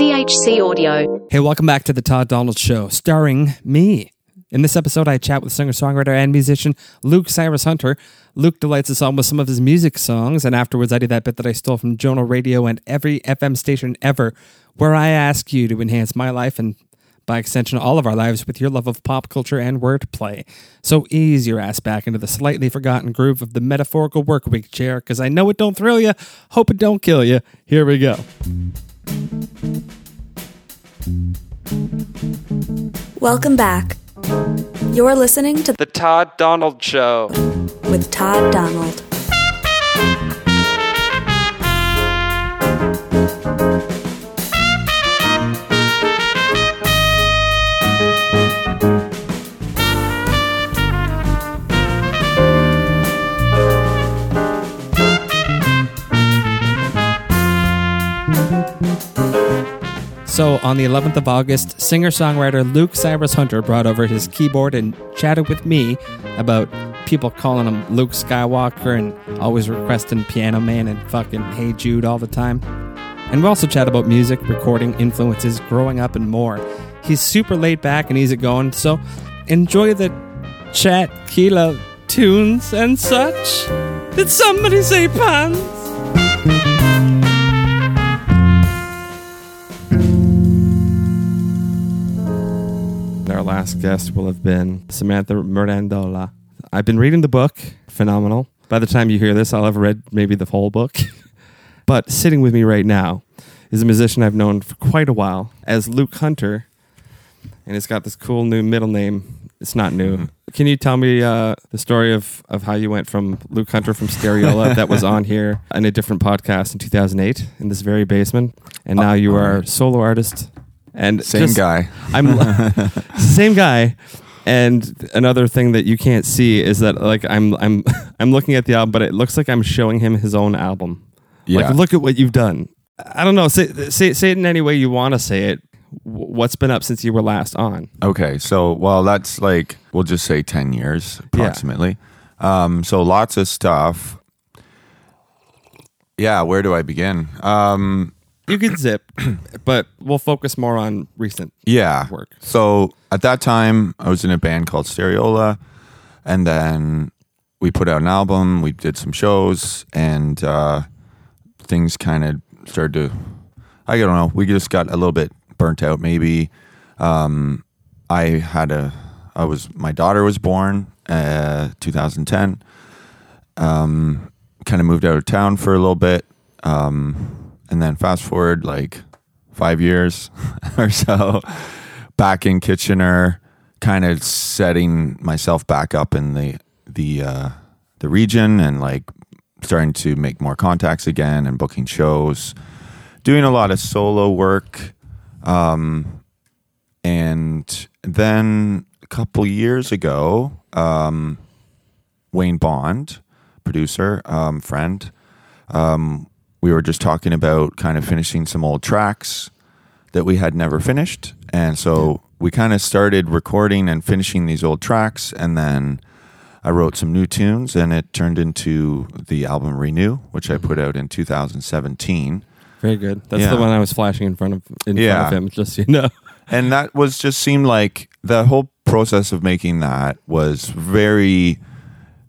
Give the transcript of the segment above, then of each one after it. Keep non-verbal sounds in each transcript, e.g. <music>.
CHC Audio. Hey, welcome back to the Todd Donald Show, starring me. In this episode, I chat with singer songwriter and musician Luke Cyrus Hunter. Luke delights us all with some of his music songs, and afterwards, I do that bit that I stole from Jonah Radio and every FM station ever, where I ask you to enhance my life and, by extension, all of our lives with your love of pop culture and wordplay. So ease your ass back into the slightly forgotten groove of the metaphorical work week chair, because I know it don't thrill you, hope it don't kill you. Here we go. Welcome back. You're listening to The Todd Donald Show. with Todd Donald. So, on the 11th of August, singer songwriter Luke Cyrus Hunter brought over his keyboard and chatted with me about people calling him Luke Skywalker and always requesting Piano Man and fucking Hey Jude all the time. And we also chat about music, recording, influences, growing up, and more. He's super laid back and easygoing, so enjoy the chat, Keela tunes, and such. Did somebody say puns? Last guest will have been Samantha Mirandola. I've been reading the book, phenomenal. By the time you hear this, I'll have read maybe the whole book. <laughs> but sitting with me right now is a musician I've known for quite a while as Luke Hunter, and he's got this cool new middle name. It's not new. Can you tell me uh, the story of, of how you went from Luke Hunter from Stereola that was on here in a different podcast in 2008 in this very basement, and <laughs> now you are a solo artist and Same just- guy. <laughs> I'm same guy. And another thing that you can't see is that like I'm I'm <laughs> I'm looking at the album, but it looks like I'm showing him his own album. Yeah. Like, look at what you've done. I don't know. Say say say it in any way you want to say it. What's been up since you were last on? Okay, so well, that's like we'll just say ten years Yeah. approximately. Um, so lots of stuff. Yeah, where do I begin? Um, You can zip, <clears throat> but we'll focus more on recent. yeah, Work. So at that time, I was in a band called Stereola, and then we put out an album. We did some shows, and uh, things kind of started to. I don't know. We just got a little bit burnt out. Maybe um, I had a. I was my daughter was born, uh, 2010. Um, kind of moved out of town for a little bit, um, and then fast forward like five years <laughs> or so, back in Kitchener, kind of setting myself back up in the the uh, the region and like starting to make more contacts again and booking shows, doing a lot of solo work, um, and then a couple years ago, um, Wayne Bond, producer, um, friend, um, we were just talking about kind of finishing some old tracks that we had never finished. And so we kind of started recording and finishing these old tracks. And then I wrote some new tunes and it turned into the album Renew, which I put mm-hmm. out in 2017. Very good. That's Yeah. the one I was flashing in front of in front of him. Just so you know. <laughs> and that was just seemed like the whole process of making that was very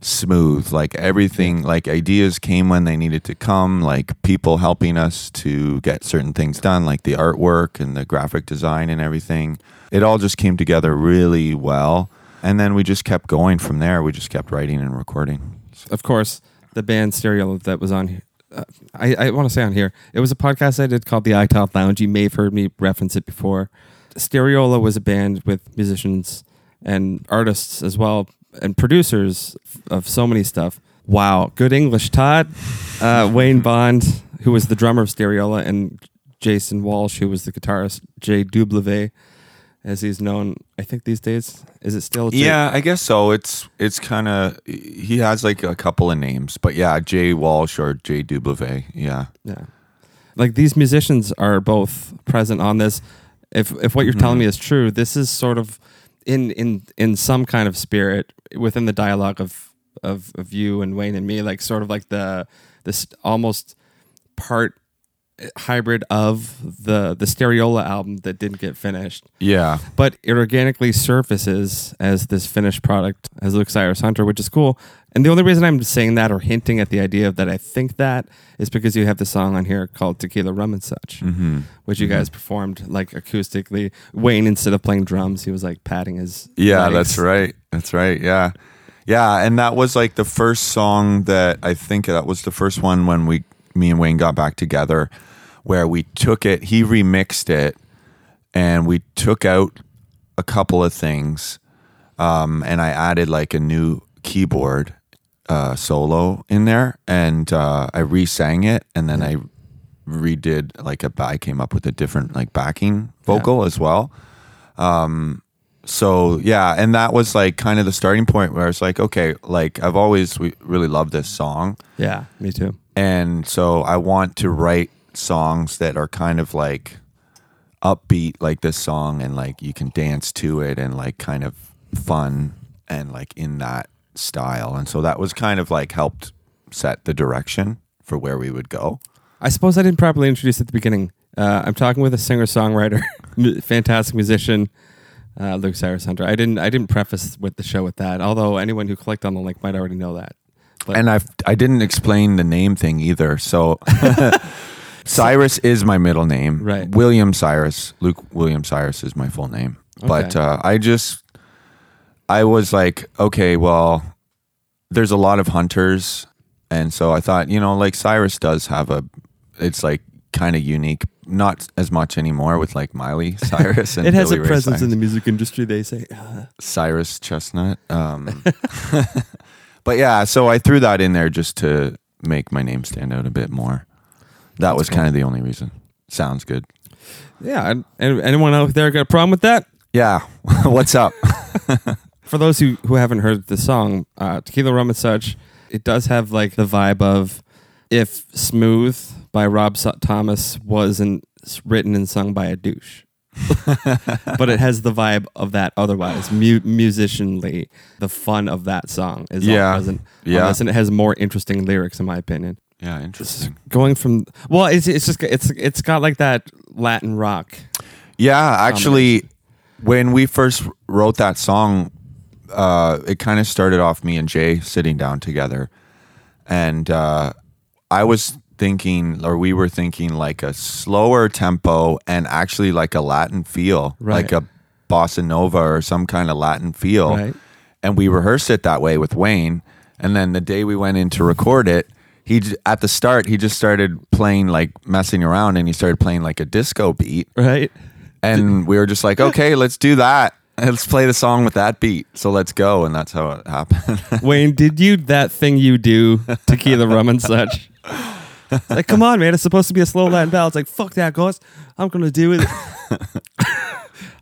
smooth like everything like ideas came when they needed to come like people helping us to get certain things done like the artwork and the graphic design and everything it all just came together really well and then we just kept going from there we just kept writing and recording of course, the band Stereo that was on here. Uh, I, I want to say on here, it was a podcast I did called the iTalk Lounge. You may have heard me reference it before. Stereola was a band with musicians and artists as well, and producers of so many stuff. Wow, good English, Todd. Uh, <laughs> Wayne Bond, who was the drummer of Stereola, and Jason Walsh, who was the guitarist. Jay J. W, as he's known, I think these days. Is it still? J- yeah i guess so it's it's kind of he has like a couple of names but yeah jay walsh or jay dubleve yeah Yeah. Like these musicians are both present on this. If if what you're telling me is true, this is sort of in in in some kind of spirit within the dialogue of of of you and Wayne and me, like sort of like the this almost part eh, hybrid of the the Stereola album that didn't get finished. Yeah. But it organically surfaces as this finished product as Luke Cyrus Hunter, which is cool. And the only reason I'm saying that or hinting at the idea of that I think that is because you have the song on here called Tequila Rum and Such, Mm-hmm. which you guys performed like acoustically. Wayne, instead of playing drums, he was like patting his. Yeah, legs. that's right. That's right. Yeah. Yeah, and that was like the first song that I think that was the first one when we me and Wayne got back together where we took it, he remixed it and we took out a couple of things um, and I added like a new keyboard uh, solo in there and uh, I re-sang it and then I redid like a I came up with a different like backing vocal as well. Um, so yeah and that was like kind of the starting point where it's like okay like i've always we really loved this song. Yeah, me too. and so i want to write songs that are kind of like upbeat like this song and like you can dance to it and like kind of fun and like in that style and so that was kind of like helped set the direction for where we would go I suppose I didn't properly introduce at the beginning. Uh, I'm talking with a singer songwriter, <laughs> fantastic musician, uh, Luke Cyrus Hunter. I didn't I didn't preface with the show with that, although anyone who clicked on the link might already know that. But and I I didn't explain the name thing either. So <laughs> Cyrus is my middle name. Right. William Cyrus. Luke William Cyrus is my full name. But uh, I just I was like, okay, well, there's a lot of hunters, and so I thought, you know, like Cyrus does have a, it's like kind of unique. Not as much anymore with like Miley <laughs> Cyrus and it has Billy a Ray presence Cyrus. in the music industry. They say. Uh, Cyrus Chestnut. Um, <laughs> <laughs> but yeah, so I threw that in there just to make my name stand out a bit more. That was kind of the only reason. Sounds good. yeah, and anyone out there got a problem with that? Yeah. What's up? For those who, who haven't heard the song, uh, Tequila Rum and Such, it does have like the vibe of if Smooth by Rob Thomas wasn't written and sung by a douche. <laughs> but it has the vibe of that otherwise, mu- musicianly. The fun of that song is Yeah. present. Yeah. this, and it has more interesting lyrics, in my opinion. Yeah, interesting. going from well, it's it's just it's it's got like that Latin rock. Yeah, actually, when we first wrote that song, uh, it kind of started off me and Jay sitting down together, and uh, I was thinking, or we were thinking, like a slower tempo and actually like a Latin feel, Right. like a bossa nova or some kind of Latin feel. Right. And we rehearsed it that way with Wayne, and then the day we went in to record it. He at the start he just started playing like messing around and he started playing like a disco beat Right. and we were just like, okay, let's do that. Let's play the song with that beat. So let's go, and that's how it happened. <laughs> Wayne, did you that thing you do, tequila rum and such? It's <laughs> like, come on, man! It's supposed to be a slow Latin ballad. It's like, fuck that, guys. I'm gonna do it. <laughs>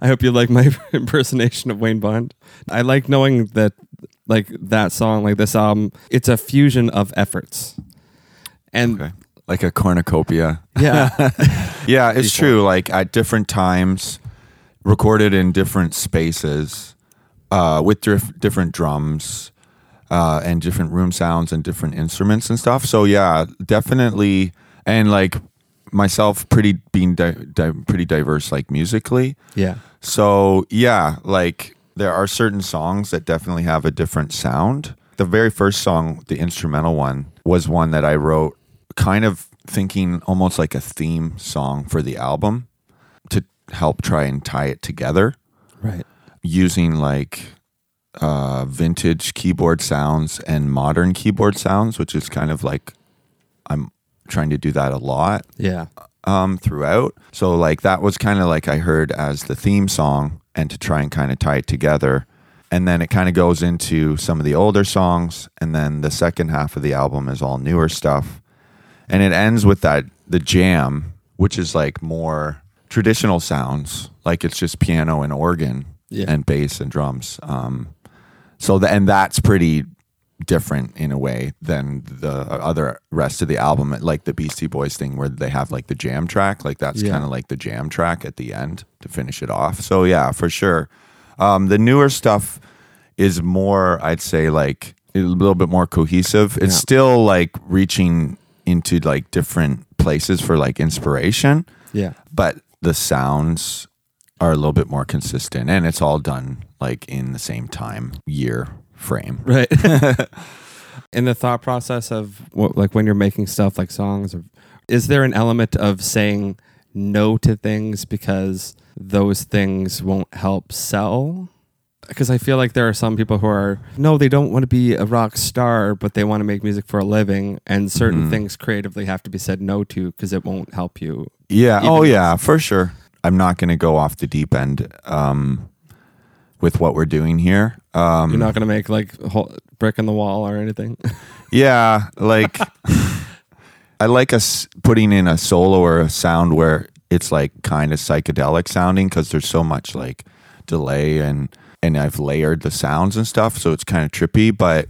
I hope you like my impersonation of Wayne Bond. I like knowing that, like that song, like this album, it's a fusion of efforts, and okay. Like a cornucopia. yeah, Yeah, it's true. Like at different times, recorded in different spaces, uh, with dif- different drums, uh, and different room sounds and different instruments and stuff. So yeah, definitely. And like myself, pretty being di- di- pretty diverse, like musically. yeah, So yeah, like there are certain songs that definitely have a different sound. The very first song, the instrumental one, was one that I wrote kind of thinking almost like a theme song for the album help try and tie it together right, using like uh, vintage keyboard sounds and modern keyboard sounds, which is kind of like I'm trying to do that a lot yeah, um, throughout. So like that was kind of like I heard as the theme song, and to try and kind of tie it together. And then it kind of goes into some of the older songs, and then the second half of the album is all newer stuff, and it ends with that the jam, which is like more traditional sounds, like it's just piano and organ Yeah. and bass and drums. Um, so the, and that's pretty different in a way than the other rest of the album like the beastie boys thing where they have like the jam track like that's Yeah. kind of like the jam track at the end to finish it off so yeah for sure um, the newer stuff is more i'd say like a little bit more cohesive it's Yeah. still like reaching into like different places for like inspiration, Yeah. but the sounds are a little bit more consistent and it's all done like in the same time year frame. <laughs> Right. <laughs> In the thought process of what, like when you're making stuff like songs, or, is there an element of saying no to things because those things won't help sell? Because I feel like there are some people who are no, they don't want to be a rock star, but they want to make music for a living, and certain Mhm. things creatively have to be said no to because it won't help you. Yeah. Oh, yeah, for sure. I'm not going to go off the deep end um, with what we're doing here. Um, You're not going to make like a whole brick in the wall or anything. <laughs> Yeah, like I like us putting in a solo or a sound where it's like kind of psychedelic sounding because there's so much like delay and and I've layered the sounds and stuff, so it's kind of trippy. But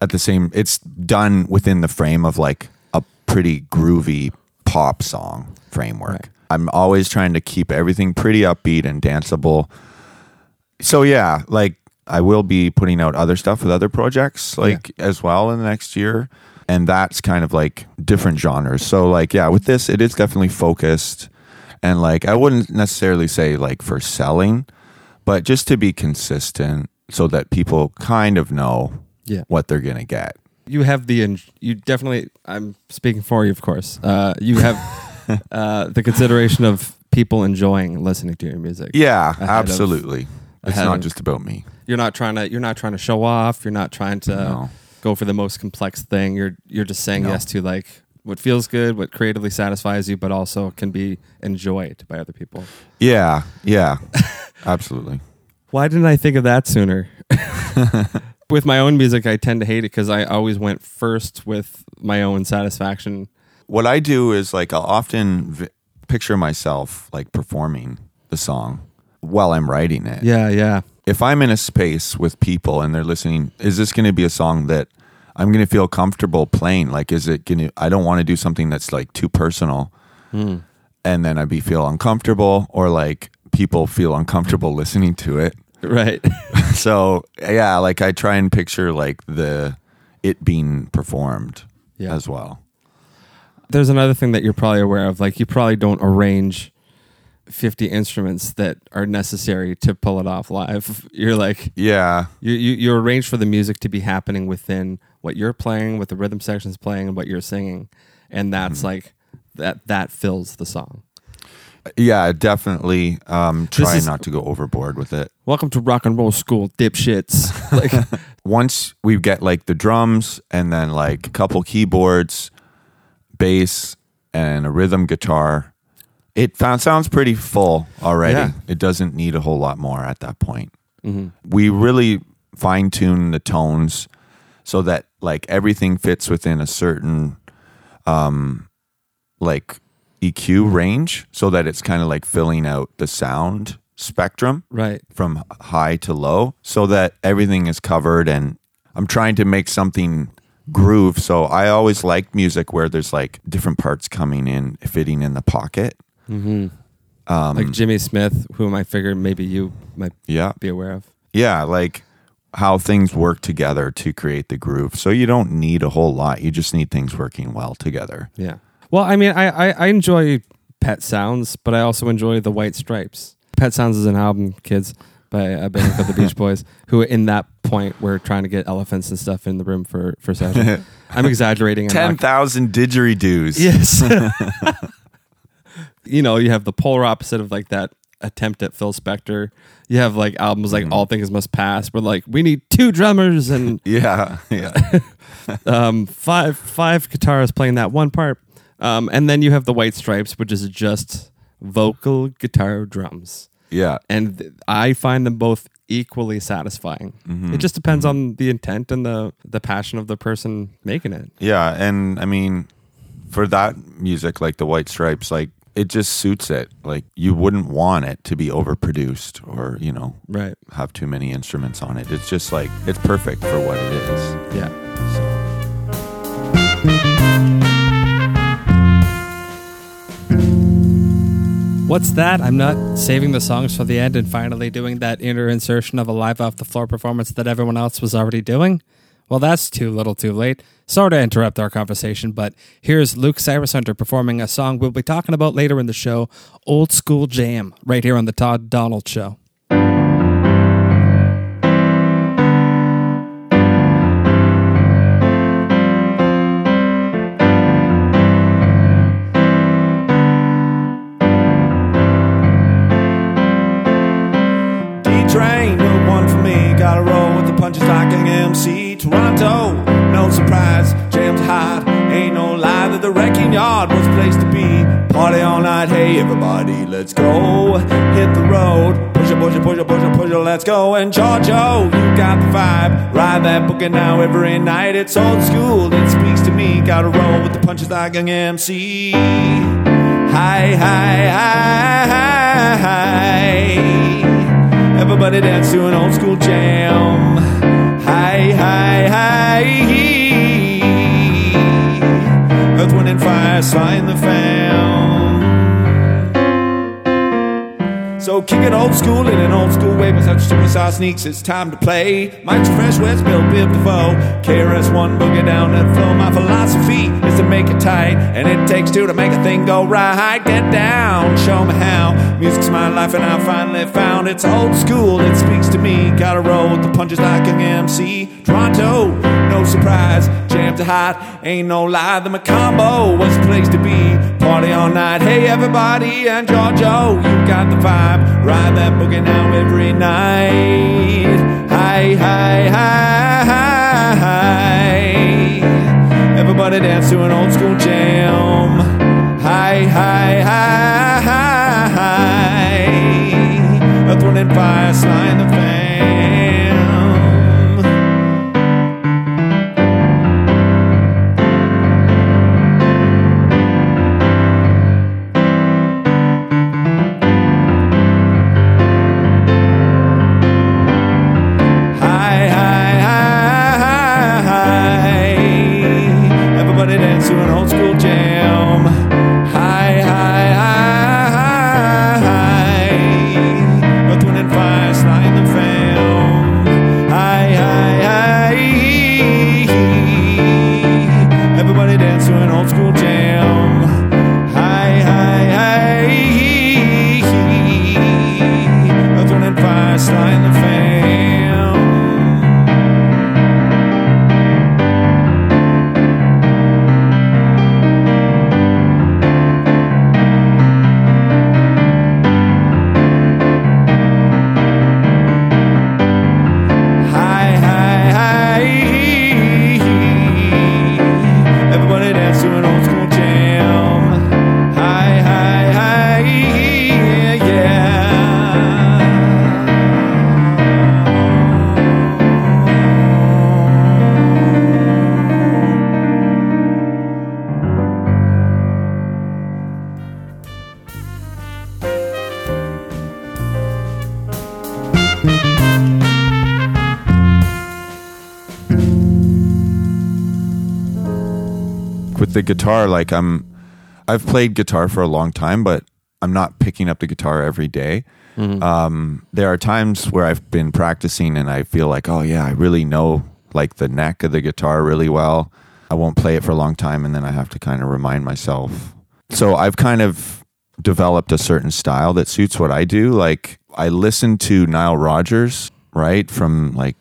at the same, it's done within the frame of like a pretty groovy pop song framework. Right. I'm always trying to keep everything pretty upbeat and danceable. So yeah, like I will be putting out other stuff with other projects like as well in the next year. And that's kind of like different genres. So like yeah, with this it is definitely focused and like I wouldn't necessarily say like for selling, but just to be consistent so that people kind of know Yeah. what they're gonna get. you have the you definitely i'm speaking for you of course uh, you have <laughs> uh, the consideration of people enjoying listening to your music Yeah, Ahead of- absolutely. it's not of- just about me. you're not trying to you're not trying to show off you're not trying to No. go for the most complex thing you're you're just saying No. yes to like what feels good what creatively satisfies you but also can be enjoyed by other people Yeah, yeah. <laughs> absolutely. why didn't i think of that sooner <laughs> with my own music i tend to hate it because i always went first with my own satisfaction what I do is like I'll often v- picture myself like performing the song while I'm writing it. yeah yeah If I'm in a space with people and they're listening, is this going to be a song that I'm going to feel comfortable playing? Like, is it going to? I don't want to do something that's like too personal, Hmm. and then I'd be feel uncomfortable, or like people feel uncomfortable listening to it. right <laughs> so yeah, like I try and picture like the it being performed Yeah. as well. there's another thing that you're probably aware of. Like you probably don't arrange 50 instruments that are necessary to pull it off live. <laughs> You're like Yeah, you you, you arrange for the music to be happening within what you're playing, what the rhythm section's playing, and what you're singing, and that's Mm-hmm. like that that fills the song. Yeah, definitely. Um, try is- not to go overboard with it. Welcome to rock and roll school, dipshits. <laughs> Like Once we get like the drums and then like a couple keyboards, bass, and a rhythm guitar, it found, sounds pretty full already. Yeah. It doesn't need a whole lot more at that point. mhm. We really fine tune the tones so that like everything fits within a certain um like EQ range so that it's kind of like filling out the sound spectrum right. from high to low so that everything is covered and I'm trying to make something groove so I always like music where there's like different parts coming in fitting in the pocket hmm um Like Jimmy Smith, whom I figured maybe you might yeah be aware of. yeah like how things work together to create the groove so you don't need a whole lot you just need things working well together Yeah. Well, I mean, I, I, I enjoy Pet Sounds, but I also enjoy the White Stripes. Pet Sounds is an album, kids, by a band called the Beach <laughs> Boys, who in that point were trying to get elephants and stuff in the room for for session. <laughs> I'm exaggerating. I'm not- 10,000 didgeridoos Yes. <laughs> you know, you have the polar opposite of like that attempt at Phil Spector. You have like albums like All Things Must Pass, where like we need two drummers and <laughs> yeah yeah <laughs> um, five five guitarists playing that one part, um, and then you have the White Stripes, which is just vocal, guitar, drums, yeah and th- I find them both equally satisfying. Mm-hmm. It just depends on the intent and the the passion of the person making it. Yeah, and I mean, for that music, like the White Stripes, like it just suits it. Like you wouldn't want it to be overproduced or you know Right. have too many instruments on it. It's just like it's perfect for what it is. Yeah. So What's that? I'm not saving the songs for the end and finally doing that inner insertion of a live off the floor performance that everyone else was already doing. Well, that's too little too late. Sorry to interrupt our conversation, but here's Luke Cyrus Hunter performing a song we'll be talking about later in the show, Old School Jam, right here on The Todd Donald Show. Hit the road, push it, push it, push it, push it, push it, let's go. And Giorgio, you got the vibe. Ride that booking now every night. It's old school, it speaks to me. Gotta roll with the punches like an MC. Hi, hi, hi, hi, hi. Everybody dance to an old school jam. Hi, hi, hi. Earth, wind, and fire, slide the fan. So kick it old school in an old school way, but such superstar sneaks, it's time to play. Mike's fresh West, Bell Biv DeVoe. KRS-One, boogie down that flow. My philosophy is to make it tight, and it takes two to make a thing go right. Get down, show me how. Music's my life, and I finally found it's old school. It speaks to me. Gotta roll with the punches like an MC. Toronto, no surprise, jammed to hot, ain't no lie. The Mocambo was a place to be. Party all night, hey everybody, and Giorgio, you got the vibe. Ride that boogie now every night. Hi, hi, hi, hi, hi. Everybody dance to an old school jam. Hi, hi, hi, hi, hi. Earth, wind, and fire, slide in the the guitar like i'm i've played guitar for a long time but i'm not picking up the guitar every day. um, there are times where i've been practicing and i feel like oh yeah i really know like the neck of the guitar really well i won't play it for a long time and then i have to kind of remind myself so i've kind of developed a certain style that suits what i do like i listen to nile rodgers right from like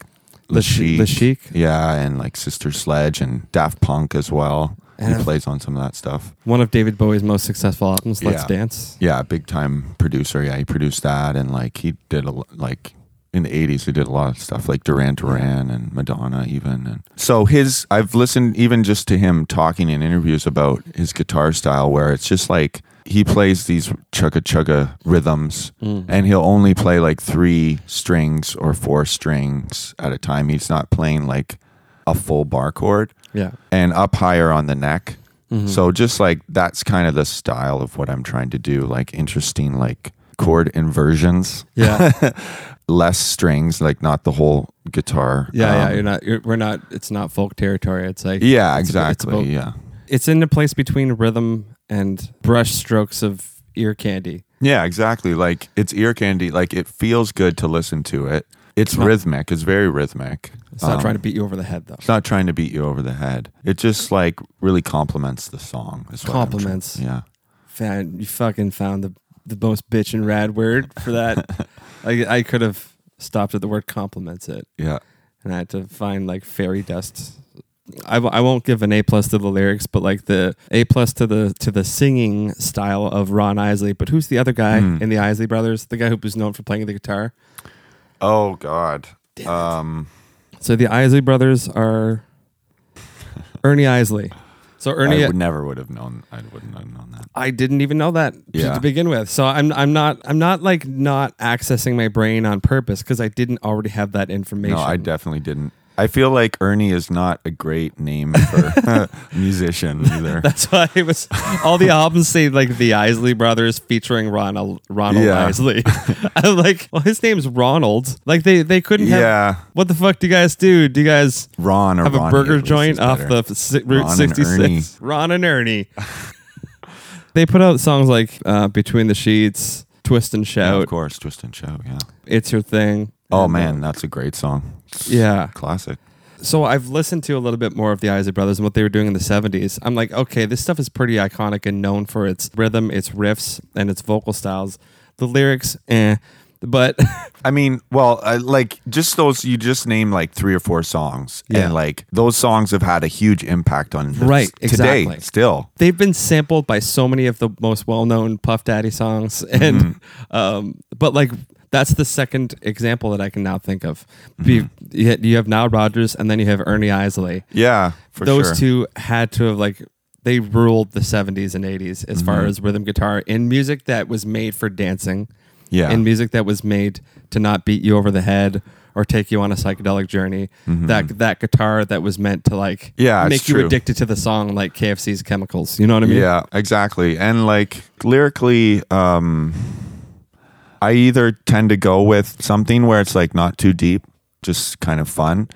The Ch- The Chic? yeah, and like Sister Sledge and Daft Punk as well. And he plays on some of that stuff. One of David Bowie's most successful albums, Let's Yeah. Dance. Yeah, big time producer. Yeah, he produced that, and like he did a like in the '80s, he did a lot of stuff like Duran Duran and Madonna, even. And so his, I've listened even just to him talking in interviews about his guitar style, where it's just like he plays these chugga chugga rhythms, mm. and he'll only play like three strings or four strings at a time. He's not playing like a full bar chord Yeah. and up higher on the neck. So just like that's kind of the style of what I'm trying to do, like interesting like chord inversions, Yeah. <laughs> less strings, like not the whole guitar. Yeah, yeah. Um, You're not. You're, we're not. It's not folk territory. It's like yeah, it's about- it's exactly. about- yeah. It's in a place between rhythm and brush strokes of ear candy. Yeah, exactly. Like it's ear candy. Like it feels good to listen to it. It's rhythmic. It's very rhythmic. It's not Um, trying to beat you over the head though. It's not trying to beat you over the head. It just like really complements the song. I'm trying- Yeah. Fan, you fucking found the the most bitch and rad word for that. <laughs> like I could have stopped at the word compliments it, Yeah. and I had to find like fairy dust. I, w- I won't give an A plus to the lyrics, but like the A plus to the to the singing style of Ron Isley. But who's the other guy Hmm. in the Isley brothers? The guy who was known for playing the guitar. Oh God. Um. So the Isley brothers are Ernie Isley. So Ernie, I would never would have known. I wouldn't have known that. I didn't even know that to- Yeah. to begin with. So I'm I'm not I'm not like not accessing my brain on purpose because I didn't already have that information. No, I definitely didn't. I feel like Ernie is not a great name for a <laughs> <laughs> musician either. That's why it was all the albums say like the Isley brothers featuring Ronald Ronald Yeah. Isley. <laughs> I'm like, well, his name's Ronald. Like they they couldn't have. Yeah. What the fuck do you guys do? Do you guys Ron or have a burger joint off the si- Route 66? Ron and Ernie. they put out songs like uh, Between the Sheets, Twist and Yeah, Shout, of course, twist and shout. Yeah. It's Your Thing. Oh man, uh, that's a great song. Yeah. Classic. So I've listened to a little bit more of the Isley Brothers and what they were doing in the 70s. I'm like, okay, this stuff is pretty iconic and known for its rhythm, its riffs, and its vocal styles. The lyrics, eh. But <laughs> I mean, well, uh, like just those you just named like three or four songs, Yeah. and like those songs have had a huge impact on this Right, today. exactly. Still, they've been sampled by so many of the most well-known Puff Daddy songs, and Mm-hmm. um, but like that's the second example that I can now think of. Mm-hmm. You, you ha- you have Nile Rodgers, and then you have Ernie Isley. yeah, for Those sure. two had to have like they ruled the 70s and 80s as far Mm-hmm. as rhythm guitar in music that was made for dancing. Yeah. In music that was made to not beat you over the head or take you on a psychedelic journey. That that guitar that was meant to like Mm-hmm. Yeah, make you true. addicted to the song like KFC's chemicals. You know what I mean? Yeah, exactly. And like lyrically, um, I either tend to go with something where it's like not too deep, just kind of fun,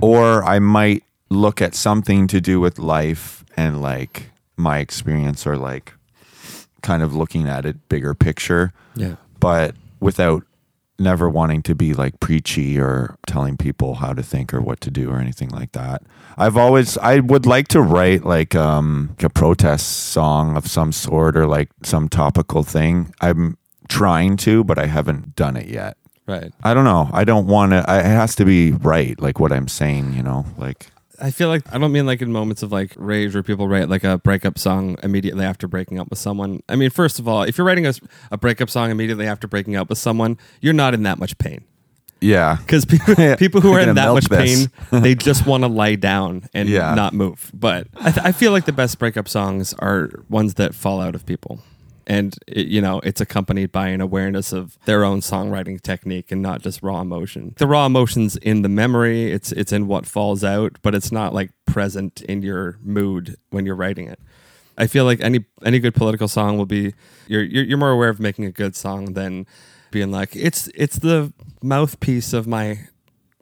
or I might look at something to do with life and like my experience or like kind of looking at it bigger picture, Yeah. but without never wanting to be like preachy or telling people how to think or what to do or anything like that. I've always I would like to write like um a protest song of some sort or like some topical thing. I'm trying to, but I haven't done it yet. Right. I don't know. I don't want to it has to be right like what I'm saying, you know? Like I feel like I don't mean like in moments of like rage where people write like a breakup song immediately after breaking up with someone. I mean, first of all, if you're writing a, a breakup song immediately after breaking up with someone, you're not in that much pain. yeah. Because people, <laughs> <laughs> people who we're in that much this. pain, they <laughs> just want to lie down and Yeah. not move. But I, th- I feel like the best breakup songs are ones that fall out of people. And, it, you know, it's accompanied by an awareness of their own songwriting technique and not just raw emotion. The raw emotion's in the memory, it's, it's in what falls out, but it's not like present in your mood when you're writing it. I feel like any any good political song will be you're you're, you're more aware of making a good song than being like it's it's the mouthpiece of my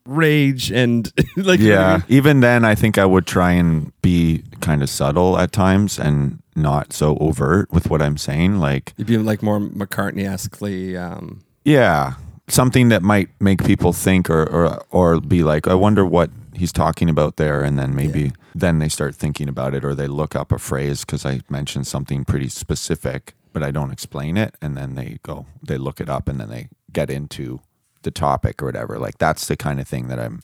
rage and <laughs> like you know what I Yeah. mean? Even then I think I would try and be kind of subtle at times and not so overt with what I'm saying like you'd be like more McCartney esquely. Um, Yeah, something that might make people think or or or be like, I wonder what he's talking about there, and then maybe then they start thinking about it, or they look up a phrase because I mentioned something pretty specific, but I don't explain it, and then they go, they look it up, and then they get into the topic or whatever. Like that's the kind of thing that I'm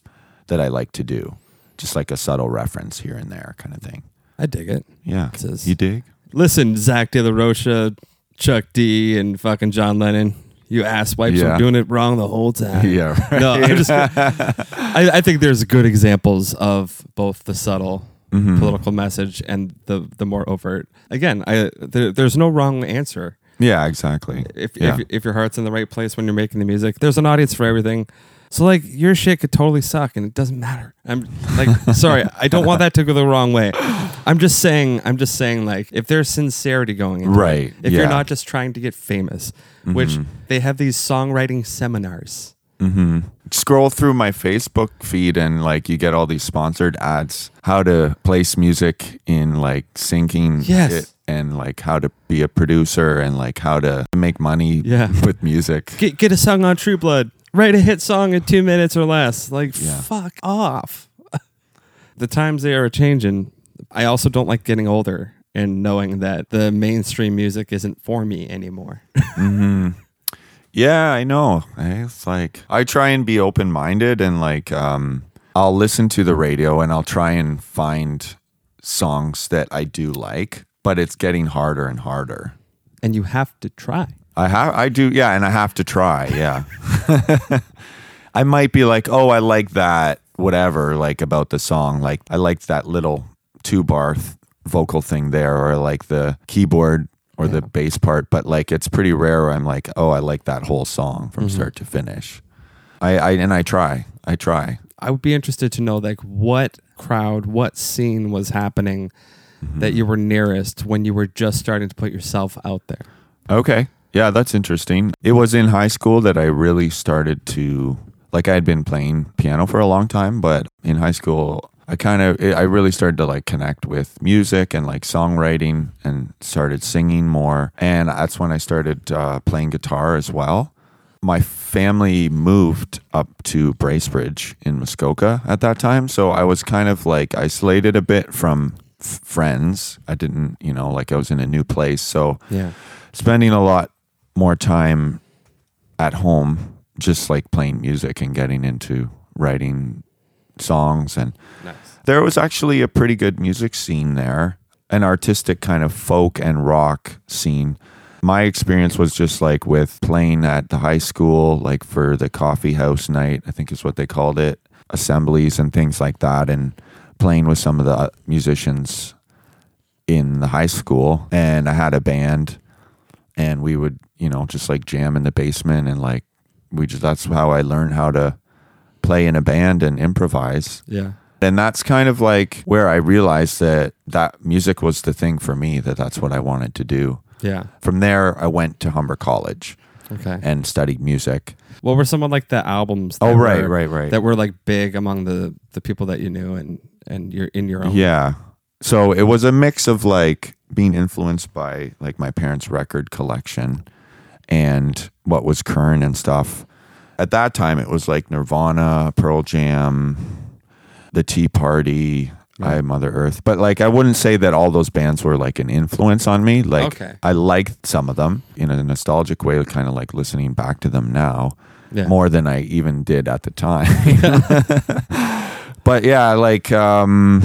that I like to do, just like a subtle reference here and there, kind of thing. I dig it. Yeah, This is- you dig? Listen, Zack De La Rocha, Chuck D, and fucking John Lennon. You ass wipes Yeah. are doing it wrong the whole time. <laughs> Yeah, right. No, I just <laughs> I, I think there's good examples of both the subtle Mm-hmm. political message and the the more overt. Again, I there, there's no wrong answer. Yeah, exactly. If, yeah. if if your heart's in the right place when you're making the music, there's an audience for everything. So like your shit could totally suck and it doesn't matter. I'm like <laughs> sorry, I don't want that to go the wrong way. I'm just saying I'm just saying like if there's sincerity going into Right, it, if you're not just trying to get famous, which they have these songwriting seminars. hmm Scroll through my Facebook feed and like you get all these sponsored ads. How to place music in like syncing Yes. it and like how to be a producer and like how to make money Yeah. <laughs> with music. Get get a song on True Blood. write a hit song in two minutes or less. Like, Yeah. fuck off. <laughs> the times they are changing. I also don't like getting older and knowing that the mainstream music isn't for me anymore. <laughs> Yeah, I know. It's like I try and be open minded and like um I'll listen to the radio and I'll try and find songs that I do like, but it's getting harder and harder. and you have to try. I have I do yeah, and I have to try, yeah. <laughs> I might be like, "Oh, I like that whatever like about the song. Like I liked that little two bar th- vocal thing there or like the keyboard or the bass part, but like it's pretty rare where I'm like, "Oh, I like that whole song from mm-hmm. start to finish." I, I and I try. I try. I would be interested to know like what crowd, what scene was happening that you were nearest when you were just starting to put yourself out there. Okay. Yeah, that's interesting. It was in high school that I really started to like I had been playing piano for a long time, but in high school I kind of I really started to like connect with music and like songwriting and started singing more and that's when I started uh, playing guitar as well. My family moved up to Bracebridge in Muskoka at that time, so I was kind of like isolated a bit from f- friends. I didn't, you know, like I was in a new place, so Yeah. spending a lot more time at home just like playing music and getting into writing songs and Nice. there was actually a pretty good music scene there an artistic kind of folk and rock scene my experience was just like with playing at the high school like for the coffee house night i think is what they called it assemblies and things like that and playing with some of the uh, musicians in the high school and i had a band and we would you know just like jam in the basement and like we just that's how i learned how to play in a band and improvise Yeah. and that's kind of like where i realized that that music was the thing for me that that's what i wanted to do Yeah. from there i went to humber college Okay. and studied music what were some of like the albums? Oh, that right, were- right, right. That were like big among the the people that you knew and and you're in your own. Yeah. So it was a mix of like being influenced by like my parents' record collection and what was current and stuff. At that time, it was like Nirvana, Pearl Jam, The Tea Party, I Mother Earth. But like, I wouldn't say that all those bands were like an influence on me. Like, Okay. I liked some of them in a nostalgic way, kind of like listening back to them now Yeah. more than I even did at the time. <laughs> <laughs> but yeah, like um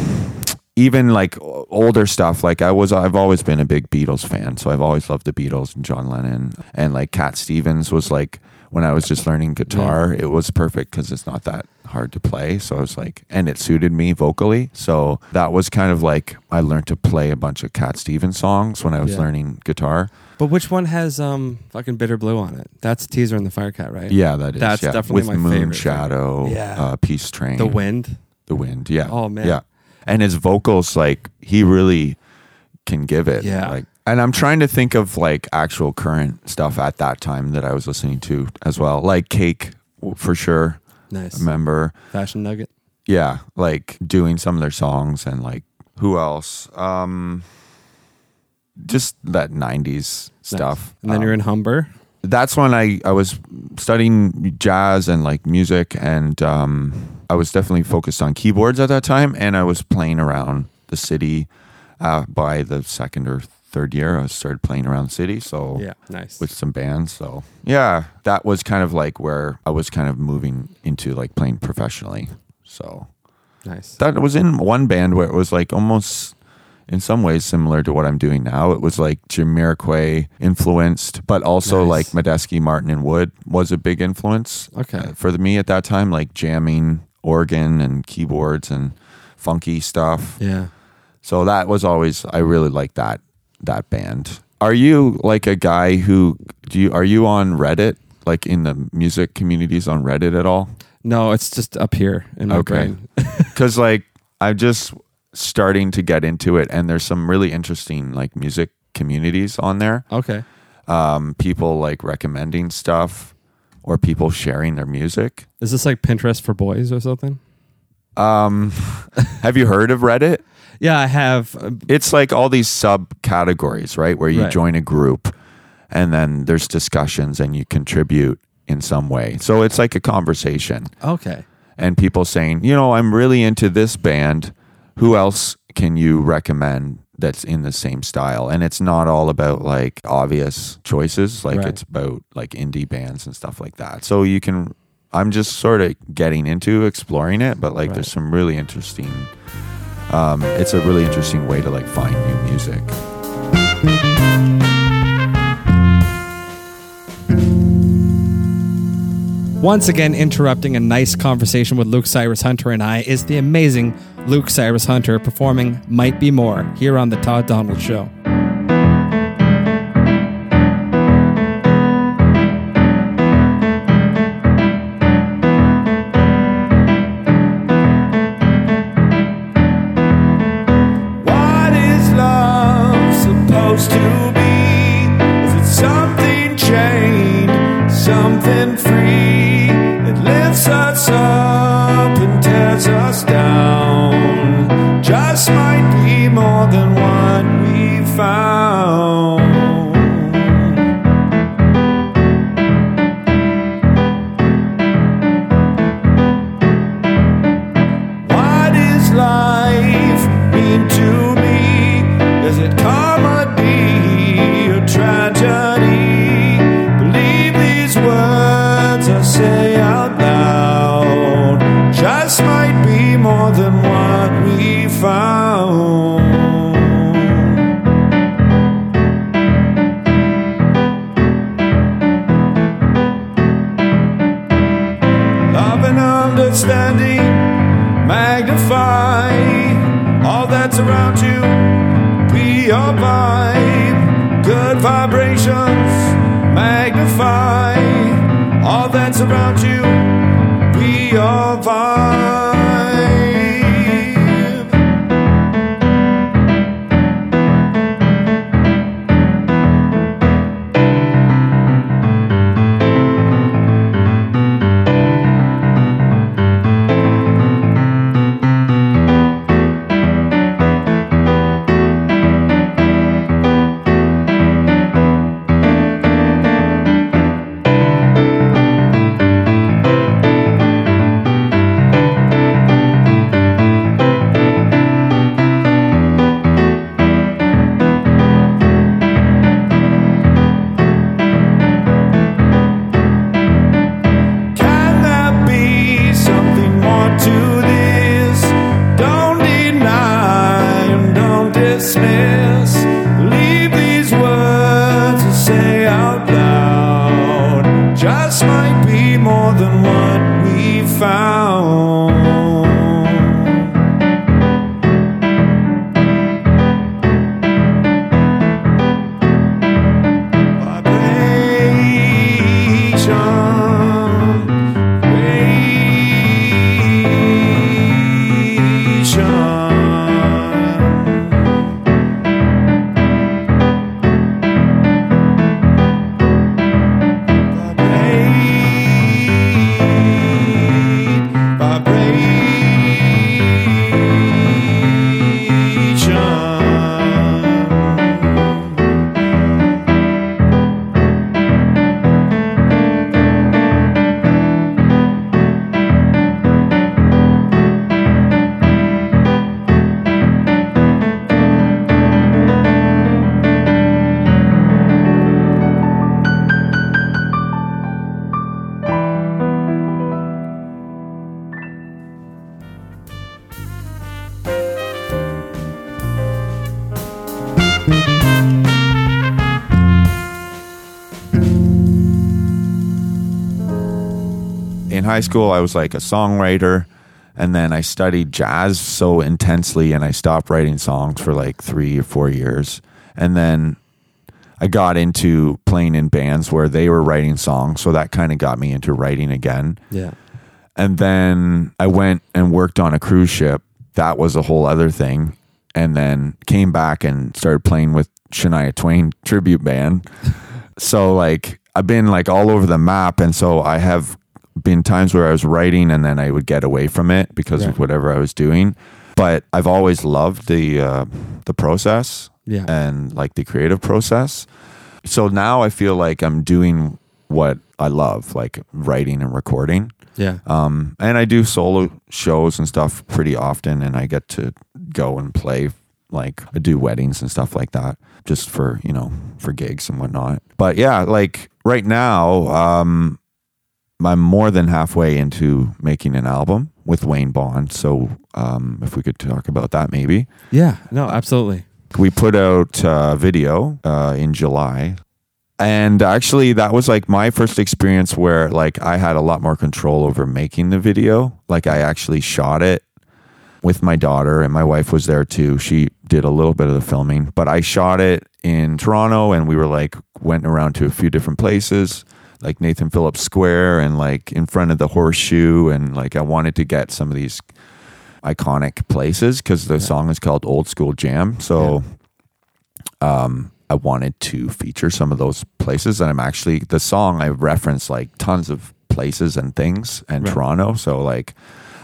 even like older stuff, like I was I've always been a big Beatles fan, so I've always loved the Beatles and John Lennon and like Cat Stevens was like when I was just learning guitar, it was perfect cuz it's not that hard to play. So I was like and it suited me vocally. So that was kind of like I learned to play a bunch of Cat Stevens songs when I was Yeah. learning guitar. But which one has um fucking bitter blue on it? That's teaser and the Firecat, right? Yeah, that is. That's yeah. definitely with my Moon favorite. Shadow, Yeah. uh, Peace Train, The wind. The Wind. Yeah. Oh, man. Yeah. And his vocals, like he really can give it. Yeah. Like, and I'm trying to think of like actual current stuff at that time that I was listening to as well, like Cake for sure. Nice. Remember? Fashion nugget. Yeah, like doing some of their songs and like who else? Um, just that '90s stuff. And then Um, you're in Humber. that's when I, I was studying jazz and like music and um, I was definitely focused on keyboards at that time and I was playing around the city uh, by the second or third year I started playing around the city so Yeah. Nice. with some bands so yeah that was kind of like where I was kind of moving into like playing professionally so nice. that was in one band where it was like almost in some ways similar to what I'm doing now. It was like Jamiroquai influenced, but also Nice. like Medeski, Martin, and Wood was a big influence Okay. uh, for me at that time, like jamming organ and keyboards and funky stuff. yeah. So that was always I really liked that that band. Are you like a guy who do you are you on Reddit? Like in the music communities on Reddit at all? No, it's just up here in my Okay. brain. <laughs> because like I'm just starting to get into it, and there's some really interesting like music communities on there. okay. Um, people like recommending stuff, or people sharing their music. Is this like Pinterest for boys or something? Um, <laughs> have you heard of Reddit? Yeah, I have. uh, It's like all these subcategories, right? Where you Right. join a group, and then there's discussions, and you contribute in some way. So it's like a conversation Okay. and people saying, you know, I'm really into this band. Who else can you recommend that's in the same style? And it's not all about like obvious choices, like Right. it's about like indie bands and stuff like that. So you can, I'm just sort of getting into exploring it, but like Right. there's some really interesting, um, it's a really interesting way to like find new music. Once again, interrupting a nice conversation with Luke Cyrus Hunter and I is the amazing Luke Cyrus Hunter performing Might Be More here on The Todd Donald Show. Around you high school i was like a songwriter and then i studied jazz so intensely and i stopped writing songs for like three or four years and then i got into playing in bands where they were writing songs so that kind of got me into writing again Yeah. and then I went and worked on a cruise ship. That was a whole other thing. And then came back and started playing with Shania Twain tribute band. <laughs> so like I've been like all over the map and so I have been times where I was writing and then I would get away from it because Right. of whatever I was doing. But I've always loved the uh, the process Yeah. and like the creative process. So now I feel like I'm doing what I love, like writing and recording. Yeah. Um, and I do solo shows and stuff pretty often, and I get to go and play. Like I do weddings and stuff like that, just for you know for gigs and whatnot. But yeah, like right now, um, I'm more than halfway into making an album with Wayne Bond. So um, if we could talk about that, maybe yeah. No, absolutely. we put out a video uh, in July. And actually, that was like my first experience where like I had a lot more control over making the video. Like I actually shot it with my daughter, and my wife was there too. She did a little bit of the filming, but I shot it in Toronto, and we were like went around to a few different places, like Nathan Phillips Square, and like in front of the Horseshoe, and like I wanted to get some of these iconic places because the song is called Old School Jam. So um, I wanted to feature some of those places. And I'm actually, the song I reference like tons of places and things and Right. Toronto. So like,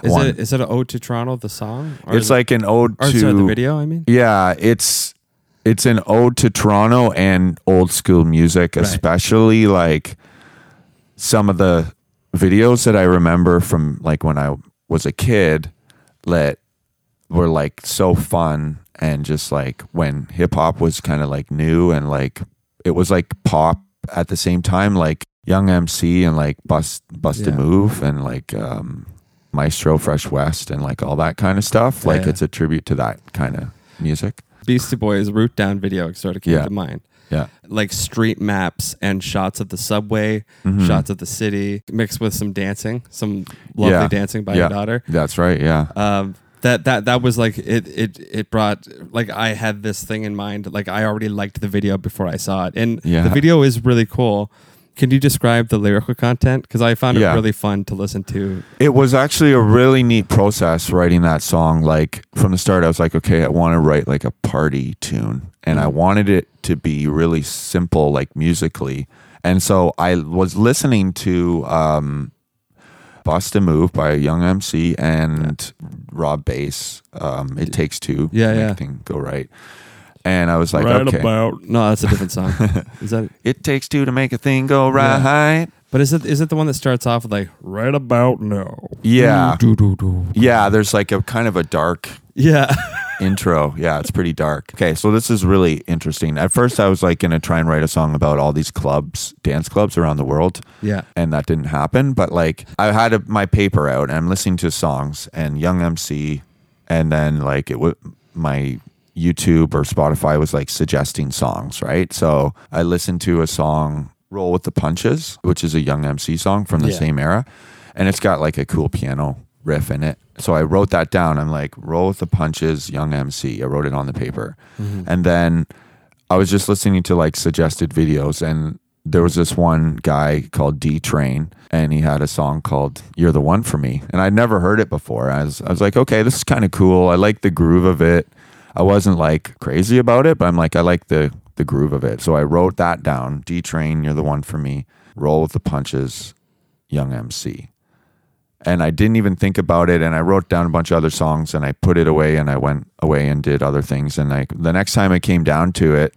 Is one- it is it an ode to Toronto, the song? Or it's is it- like an ode or to sorry, the video, I mean? Yeah, it's it's an ode to Toronto and old school music, Right. especially like some of the videos that I remember from like when I was a kid that were like so fun and just like when hip hop was kind of like new and like it was like pop at the same time like Young MC and like Bust Bust a Move and like um Maestro Fresh Wes and like all that kind of stuff. Like Yeah. it's a tribute to that kind of music. Beastie Boys Root Down video sort of came Yeah. to mind. Yeah. Like street maps and shots of the subway, Mhm. shots of the city, mixed with some dancing, some lovely Yeah. dancing by Yeah. your daughter. That's right. Yeah. um, that that that was like it it it brought like I had this thing in mind like I already liked the video before I saw it and Yeah. the video is really cool. Can you describe the lyrical content? Because I found Yeah. it really fun to listen to. It was actually a really neat process writing that song. Like from the start, I was like, okay, I want to write like a party tune, and I wanted it to be really simple, like musically. And so I was listening to um, "Bust a Move" by Young MC and Rob Base. Um, it takes two, Yeah, yeah. go right. And I was like, okay, about no, that's a different song. <laughs> is that? it takes two to make a thing go Yeah. right. But is it is it the one that starts off with like right about now? Yeah. Do, do, do. Yeah, there's like a kind of a dark Yeah. <laughs> intro. Yeah, it's pretty dark. Okay, so this is really interesting. At first, I was like going to try and write a song about all these clubs, dance clubs around the world, yeah. and that didn't happen. But like, I had a, my paper out and I'm listening to songs and Young MC, and then like it would my YouTube or Spotify was like suggesting songs, right? So I listened to a song, "Roll with the Punches," which is a Young MC song from the Yeah. same era, and it's got like a cool piano riff in it. So I wrote that down. I'm like, "Roll with the Punches," Young MC. I wrote it on the paper, mm-hmm. and then I was just listening to like suggested videos and there was this one guy called D Train and he had a song called You're the One for Me. And I'd never heard it before. I was I was like, okay, this is kind of cool. I like the groove of it. I wasn't like crazy about it, but I'm like, I like the the groove of it. So I wrote that down. D Train, You're the One for Me. Roll with the punches, Young MC. And I didn't even think about it. And I wrote down a bunch of other songs and I put it away and I went away and did other things. And like the next time I came down to it,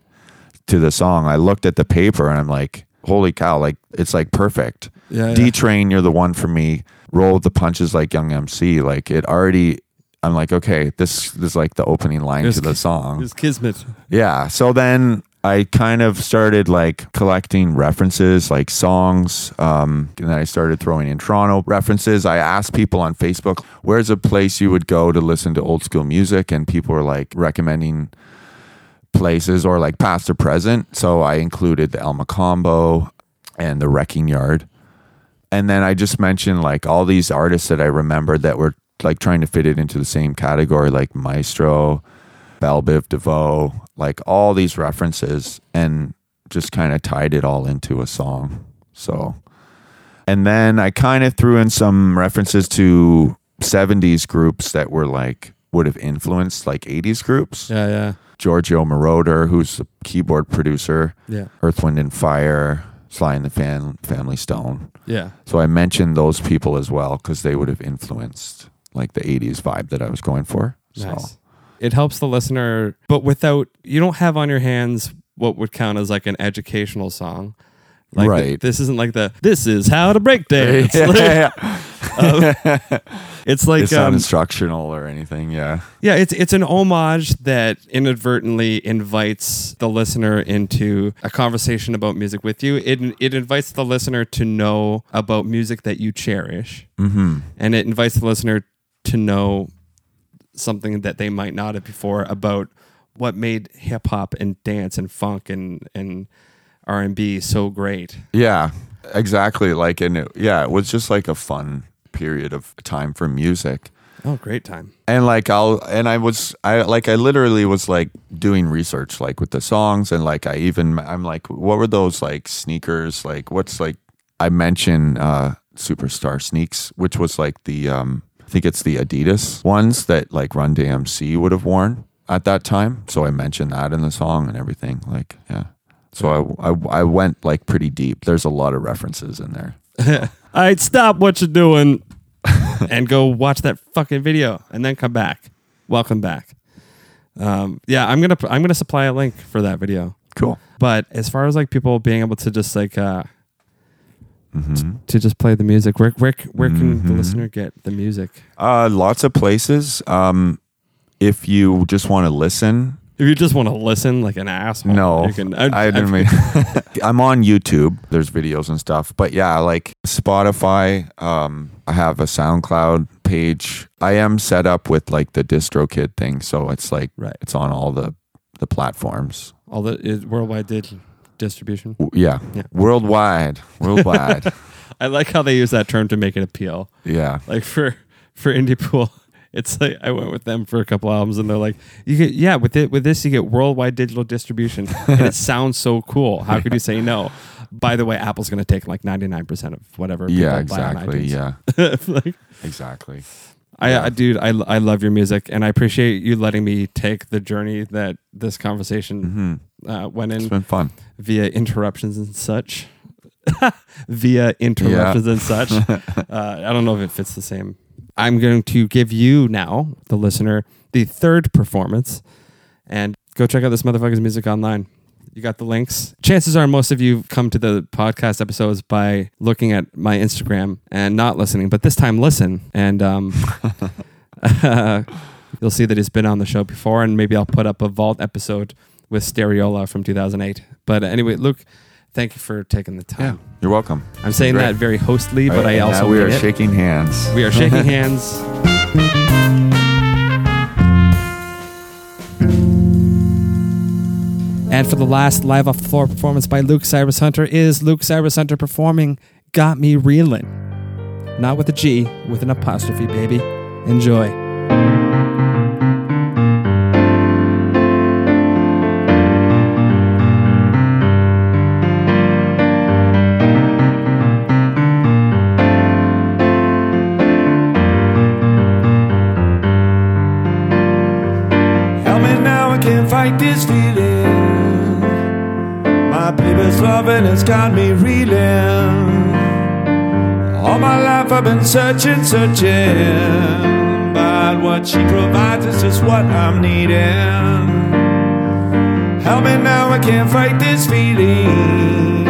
to the song, I looked at the paper and I'm like, holy cow, like it's like perfect. Yeah. D Train, you're the one for me. Roll with the punches like Young MC. Like it already I'm like, okay, this, this is like the opening line to the song. It was Kismet. Yeah. So then I kind of started like collecting references, like songs. Um, and then I started throwing in Toronto references. I asked people on Facebook, where's a place you would go to listen to old school music? And people were like recommending places or like past or present. So I included the El Mocambo and the Wrecking Yard. And then I just mentioned like all these artists that I remembered that were like trying to fit it into the same category, like Maestro, Bell Biv DeVoe, like all these references, and just kind of tied it all into a song. So, and then I kind of threw in some references to 70s groups that were like, would have influenced like 80s groups. Yeah, yeah. Giorgio Moroder, who's a keyboard producer, Yeah. Earth, Wind, and Fire, Sly and the Fan, Family Stone. Yeah. So I mentioned those people as well because they would have influenced like the 80s vibe that I was going for. So, Nice. It helps the listener, but without you don't have on your hands what would count as like an educational song. Like Right. this isn't like the this is how to break <laughs> dance. yeah, <laughs> It's like it's not um, instructional or anything. Yeah. yeah, it's it's an homage that inadvertently invites the listener into a conversation about music with you. It it invites the listener to know about music that you cherish, Mm-hmm. and it invites the listener to know something that they might not have before about what made hip hop and dance and funk and and R and B so great. Yeah, exactly. Like, and it, yeah, it was just like a fun period of time for music. Oh, great time. And like I'll and I was I like I literally was like doing research like with the songs and like I even I'm like what were those like sneakers like what's like I mentioned uh Superstar Sneaks which was like the um I think it's the Adidas ones that like Run DMC would have worn at that time so I mentioned that in the song and everything like yeah so I I, I went like pretty deep there's a lot of references in there <laughs> All right, stop what you're doing <laughs> and go watch that fucking video and then come back. Welcome back. Um, yeah, I'm gonna I'm gonna supply a link for that video. cool But as far as like people being able to just like uh, hmm to just play the music, where where where can the Mhm. listener get the music? Uh, lots of places. Um, if you just want to listen, If you just want to listen like an asshole, no, you can. I, didn't mean. <laughs> I'm on YouTube. There's videos and stuff, but yeah, like Spotify. Um, I have a SoundCloud page. I am set up with like the DistroKid thing, so it's like Right. it's on all the the platforms. all the worldwide digital distribution. Yeah, Yeah. worldwide, worldwide. <laughs> I like how they use that term to make it appeal. yeah, like for for IndiePool <laughs> it's like i went with them for a couple albums and they're like you get yeah with it with this you get worldwide digital distribution and it <laughs> sounds so cool how could you say no by the way apple's going to take like 99% of whatever people yeah, buy on exactly. Yeah, like, exactly. I, Yeah. I dude I, I love your music and i appreciate you letting me take the journey that this conversation hmm uh, went It's in been fun. via interruptions and such. <laughs> Via interruptions and such. <laughs> Uh, i don't know if it fits the same. I'm going to give you now the listener the third performance and go check out this motherfucker's music online you got the links chances are most of you come to the podcast episodes by looking at my instagram and not listening but this time listen and um, <laughs> you'll see that he's been on the show before and maybe i'll put up a vault episode with Stereola from 2008. But anyway, Luke, thank you for taking the time. Yeah, you're welcome. I'm saying Great. that very hostly, but I also we are it. shaking hands. We are shaking <laughs> hands. And for the last live off the floor performance by Luke Cyrus Hunter is Luke Cyrus Hunter performing Got Me Reelin'. Not with a G, with an apostrophe, baby. Enjoy. I've been searching, searching. But what she provides is just what I'm needing. Help me now, I can't fight this feeling.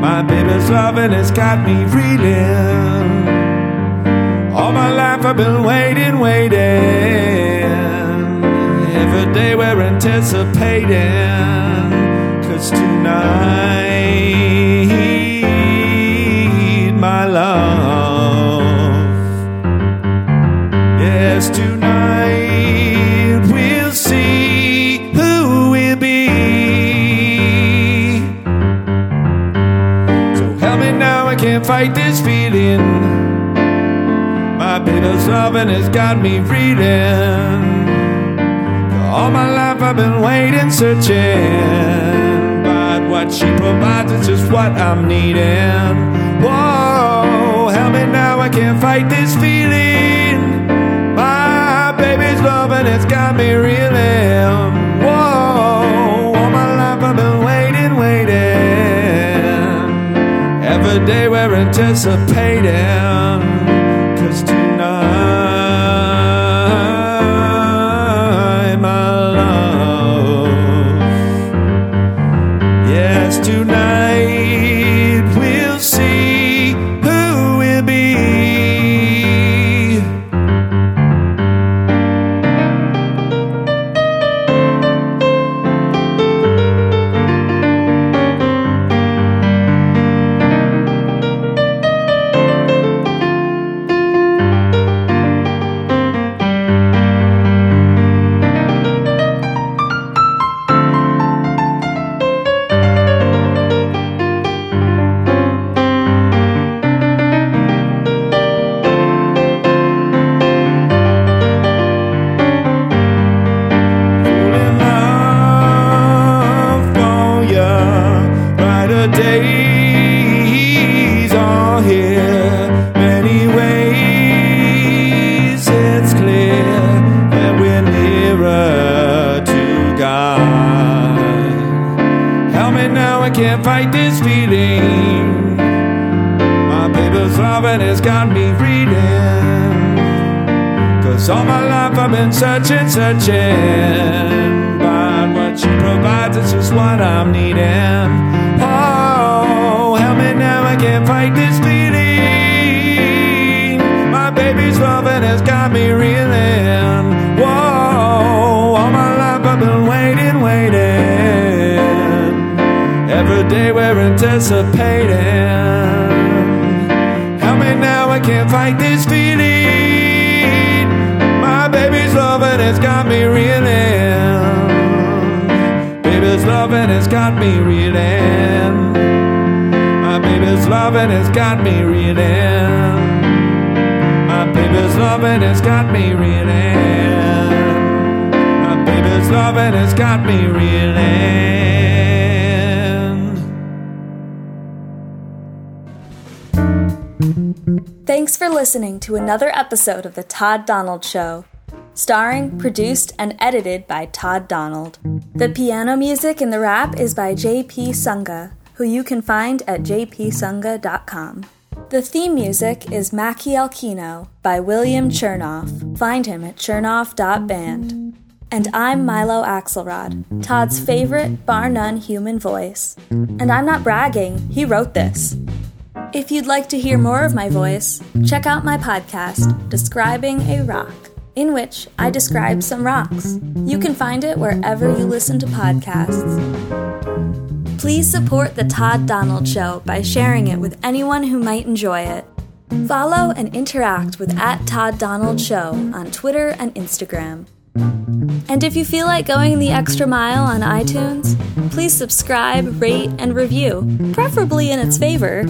My baby's loving has got me reeling. All my life I've been waiting, waiting. Every day we're anticipating. Cause tonight, Yes, tonight we'll see who we'll be. So help me now, I can't fight this feeling. My baby's loving has got me reading. All my life I've been waiting, searching. But what she provides is just what I'm needing. Whoa, help me now, I can't fight this feeling. My baby's loving has got me reeling. Whoa, all my life I've been waiting, waiting. Every day we're anticipating. Got me reeling. Thanks for listening to another episode of The Todd Donald Show. Starring, produced, and edited by Todd Donald. The piano music in the rap is by JP Sunga, who you can find at jpsunga.com. The theme music is Mackie Alkino by William Chernoff. Find him at chernoff.band. And I'm Milo Axelrod, Todd's favorite, bar none human voice. And I'm not bragging, he wrote this. If you'd like to hear more of my voice, check out my podcast, Describing a Rock, in which I describe some rocks. You can find it wherever you listen to podcasts. Please support The Todd Donald Show by sharing it with anyone who might enjoy it. Follow and interact with at Todd Donald Show on Twitter and Instagram. And if you feel like going the extra mile on iTunes, please subscribe, rate, and review, preferably in its favor.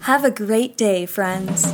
Have a great day, friends.